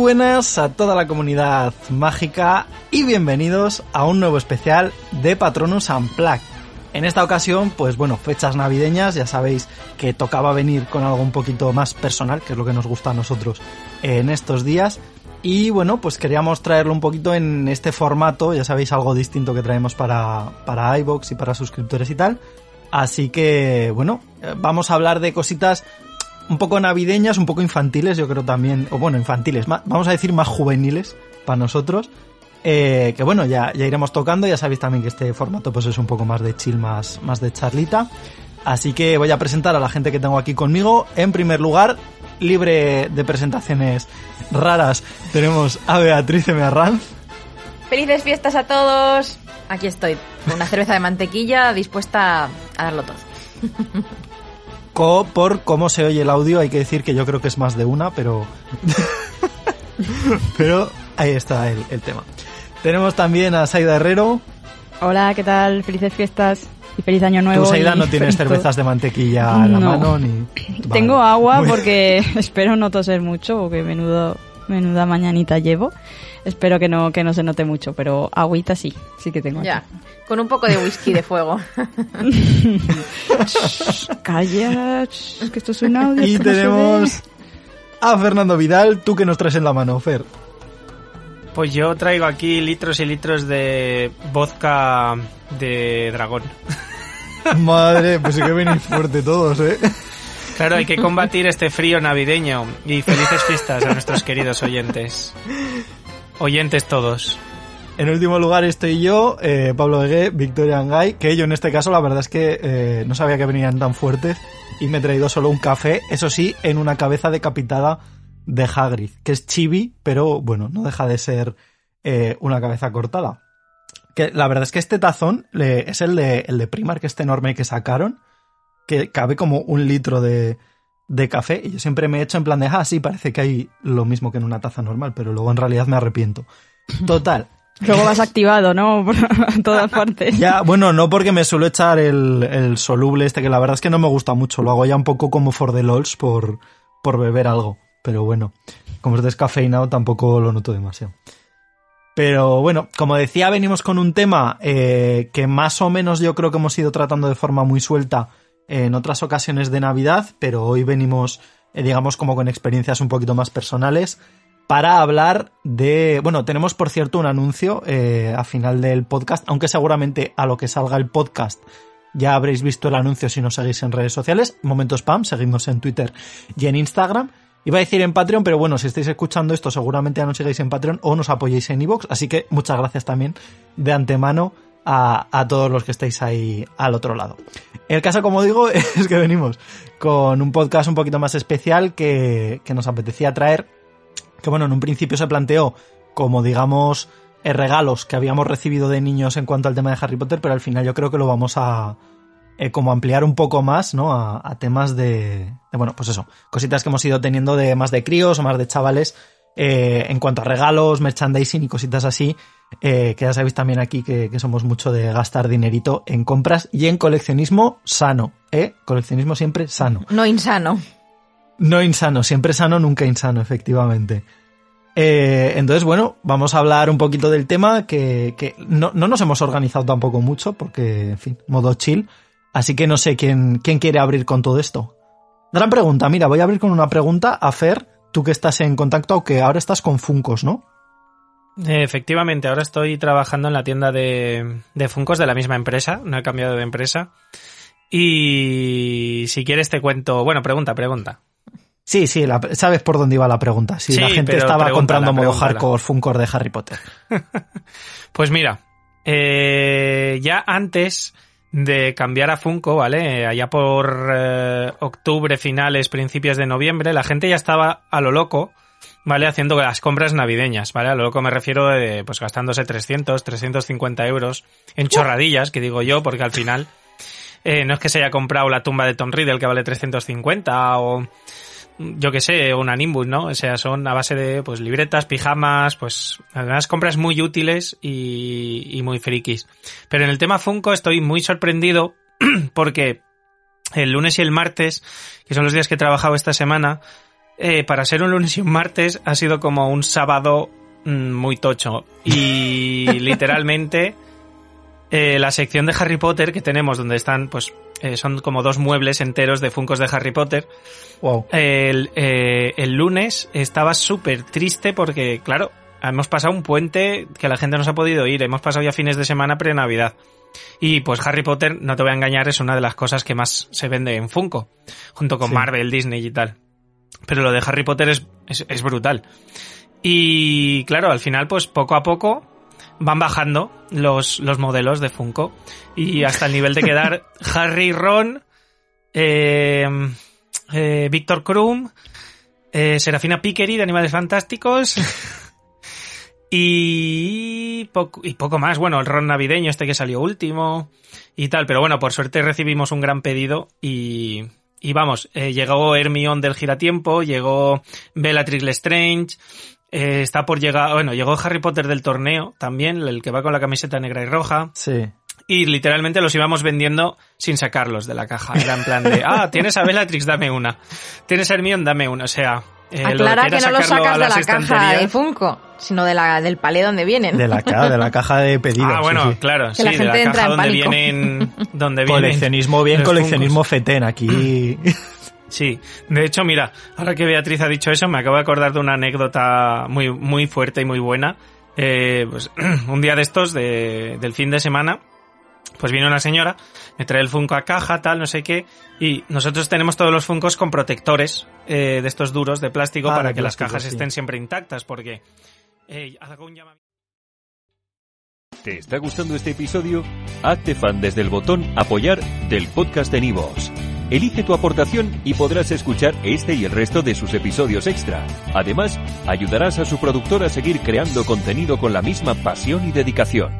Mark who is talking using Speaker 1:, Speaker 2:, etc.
Speaker 1: Buenas a toda la comunidad mágica y bienvenidos a un nuevo especial de Patronus Unplugged. En esta ocasión, pues bueno, fechas navideñas, ya sabéis que tocaba venir con algo un poquito más personal, que es lo que nos gusta a nosotros en estos días. Y bueno, pues queríamos traerlo un poquito en este formato, ya sabéis, algo distinto que traemos para, para iVoox y para suscriptores y tal. Así que, bueno, eh, vamos a hablar de cositas un poco navideñas, un poco infantiles, yo creo también, o bueno, infantiles, ma- vamos a decir más juveniles para nosotros. Eh, que bueno, ya, ya iremos tocando, ya sabéis también que este formato pues es un poco más de chill, más, más de charlita. Así que voy a presentar a la gente que tengo aquí conmigo. En primer lugar, libre de presentaciones raras, tenemos a Beatriz M. Arranz.
Speaker 2: ¡Felices fiestas a todos! Aquí estoy, con una cerveza de mantequilla dispuesta a darlo todo.
Speaker 1: Co, por cómo se oye el audio, hay que decir que yo creo que es más de una, pero. pero ahí está el, el tema. Tenemos también a Saida Herrero.
Speaker 3: Hola, ¿qué tal? Felices fiestas y feliz año nuevo.
Speaker 1: Tú, Saida, no tienes
Speaker 3: todo.
Speaker 1: cervezas de mantequilla a la
Speaker 3: No.
Speaker 1: mano ni.
Speaker 3: Tengo
Speaker 1: Vale.
Speaker 3: agua
Speaker 1: Muy-
Speaker 3: porque espero no toser mucho, porque menudo, menuda mañanita llevo. Espero que no, que no se note mucho, pero agüita sí, sí que tengo.
Speaker 2: Ya,
Speaker 3: aquí.
Speaker 2: con un poco de whisky de fuego.
Speaker 3: Calla, es que esto es un audio.
Speaker 1: Y tenemos a Fernando Vidal. ¿Tú que nos traes en la mano, Fer?
Speaker 4: Pues yo traigo aquí litros y litros de vodka de dragón.
Speaker 1: Madre, pues sí que venís fuerte todos, ¿eh?
Speaker 4: Claro, hay que combatir este frío navideño y felices fiestas a nuestros queridos oyentes. Oyentes todos.
Speaker 1: En último lugar estoy yo, eh, Pablo Egué, Victoria Angay, que yo en este caso la verdad es que eh, no sabía que venían tan fuertes y me he traído solo un café, eso sí, en una cabeza decapitada de Hagrid, que es chibi, pero bueno, no deja de ser eh, una cabeza cortada. Que la verdad es que este tazón es el de, el de Primark, este enorme que sacaron, que cabe como un litro de, de café, y yo siempre me he hecho en plan de, ah, sí, parece que hay lo mismo que en una taza normal, pero luego en realidad me arrepiento. Total,
Speaker 3: Luego vas activado, ¿no? Por todas partes.
Speaker 1: ya, bueno, no porque me suelo echar el, el soluble este, que la verdad es que no me gusta mucho. Lo hago ya un poco como for the lols por, por beber algo. Pero bueno, como es descafeinado tampoco lo noto demasiado. Pero bueno, como decía, venimos con un tema eh, que más o menos yo creo que hemos ido tratando de forma muy suelta en otras ocasiones de Navidad, pero hoy venimos, eh, digamos, como con experiencias un poquito más personales para hablar de... Bueno, tenemos por cierto un anuncio eh, a final del podcast, aunque seguramente a lo que salga el podcast ya habréis visto el anuncio si nos seguís en redes sociales. Momento spam, seguimos en Twitter y en Instagram. Iba a decir en Patreon, pero bueno, si estáis escuchando esto seguramente ya nos sigáis en Patreon o nos apoyéis en iVoox, así que muchas gracias también de antemano a, todos los que estáis ahí al otro lado. El caso, como digo, es que venimos con un podcast un poquito más especial que, que nos apetecía traer que bueno, en un principio se planteó como digamos eh, regalos que habíamos recibido de niños en cuanto al tema de Harry Potter, pero al final yo creo que lo vamos a eh, como ampliar un poco más, ¿no? A, a temas de, de, bueno, pues eso, cositas que hemos ido teniendo de más de críos o más de chavales eh, en cuanto a regalos, merchandising y cositas así, eh, que ya sabéis también aquí que, que somos mucho de gastar dinerito en compras y en coleccionismo sano, ¿eh? Coleccionismo siempre sano.
Speaker 2: No insano.
Speaker 1: No insano, siempre sano, nunca insano, efectivamente. Eh, entonces, bueno, vamos a hablar un poquito del tema que, que no, no nos hemos organizado tampoco mucho porque, en fin, modo chill. Así que no sé quién, quién quiere abrir con todo esto. Gran pregunta, mira, voy a abrir con una pregunta a Fer, tú que estás en contacto, aunque ahora estás con Funcos, ¿no?
Speaker 4: Efectivamente, ahora estoy trabajando en la tienda de, de Funcos de la misma empresa, no he cambiado de empresa. Y si quieres te cuento, bueno, pregunta, pregunta.
Speaker 1: Sí, sí, la- sabes por dónde iba la pregunta. Si
Speaker 4: Sí,
Speaker 1: la gente estaba comprando modo hardcore Funkor de Harry Potter.
Speaker 4: Pues mira, eh, ya antes de cambiar a Funko, ¿vale? Allá por eh, octubre, finales, principios de noviembre, la gente ya estaba a lo loco, ¿vale? Haciendo las compras navideñas, ¿vale? A lo loco me refiero de, pues gastándose 300, 350 euros en chorradillas, que digo yo, porque al final eh, no es que se haya comprado la tumba de Tom Riddle que vale 350 o yo que sé, una Nimbus, ¿no? O sea, son a base de pues libretas, pijamas, pues unas compras muy útiles y, y muy frikis. Pero en el tema Funko estoy muy sorprendido porque el lunes y el martes, que son los días que he trabajado esta semana, eh, para ser un lunes y un martes ha sido como un sábado mm, muy tocho. Y literalmente eh, la sección de Harry Potter que tenemos, donde están, pues, eh, son como dos muebles enteros de Funcos de Harry Potter,
Speaker 1: Wow.
Speaker 4: el, el lunes estaba súper triste porque, claro, hemos pasado un puente que la gente no se ha podido ir. Hemos pasado ya fines de semana pre-Navidad. Y pues Harry Potter, no te voy a engañar, es una de las cosas que más se vende en Funko, junto con
Speaker 1: Sí.
Speaker 4: Marvel, Disney y tal. Pero lo de Harry Potter es, es, es brutal. Y claro, al final, pues poco a poco van bajando los, los modelos de Funko. Y hasta el nivel de quedar Harry, Ron, eh, eh, Víctor Krum, eh, Serafina Pickery de Animales Fantásticos y poco, y poco más. Bueno, el ron navideño este que salió último y tal. Pero bueno, por suerte recibimos un gran pedido y, y vamos, eh, llegó Hermione del giratiempo, llegó Bellatrix Lestrange, eh, está por llegar, bueno, llegó Harry Potter del torneo también, el que va con la camiseta negra y roja.
Speaker 1: Sí.
Speaker 4: Y literalmente los íbamos vendiendo sin sacarlos de la caja. Era en plan de, ah, tienes a Bellatrix, dame una. Tienes a Hermione, dame una. O sea, eh,
Speaker 2: Aclara que no lo sacas de la caja de. Funko, sino de la, del palé donde vienen.
Speaker 1: De la, de la caja de pedidos.
Speaker 4: Ah, bueno,
Speaker 1: sí.
Speaker 4: claro, sí,
Speaker 2: la
Speaker 4: de
Speaker 2: gente
Speaker 4: la
Speaker 2: entra
Speaker 4: caja
Speaker 2: en
Speaker 4: donde
Speaker 2: pánico.
Speaker 4: vienen, donde vienen
Speaker 1: Coleccionismo bien, coleccionismo
Speaker 4: Funkos.
Speaker 1: fetén aquí.
Speaker 4: Sí, de hecho, mira, ahora que Beatriz ha dicho eso, me acabo de acordar de una anécdota muy, muy fuerte y muy buena. Eh, pues, un día de estos, de- del fin de semana, pues vino una señora, me trae el Funko a caja, tal, no sé qué, y nosotros tenemos todos los Funcos con protectores eh, de estos duros de plástico
Speaker 1: Ah,
Speaker 4: para
Speaker 1: de
Speaker 4: que las cajas
Speaker 1: sí.
Speaker 4: estén siempre intactas, porque eh, hago un llamamiento.
Speaker 5: ¿Te está gustando este episodio? Hazte fan desde el botón Apoyar del podcast de Nivos. Elige tu aportación y podrás escuchar este y el resto de sus episodios extra. Además, ayudarás a su productor a seguir creando contenido con la misma pasión y dedicación.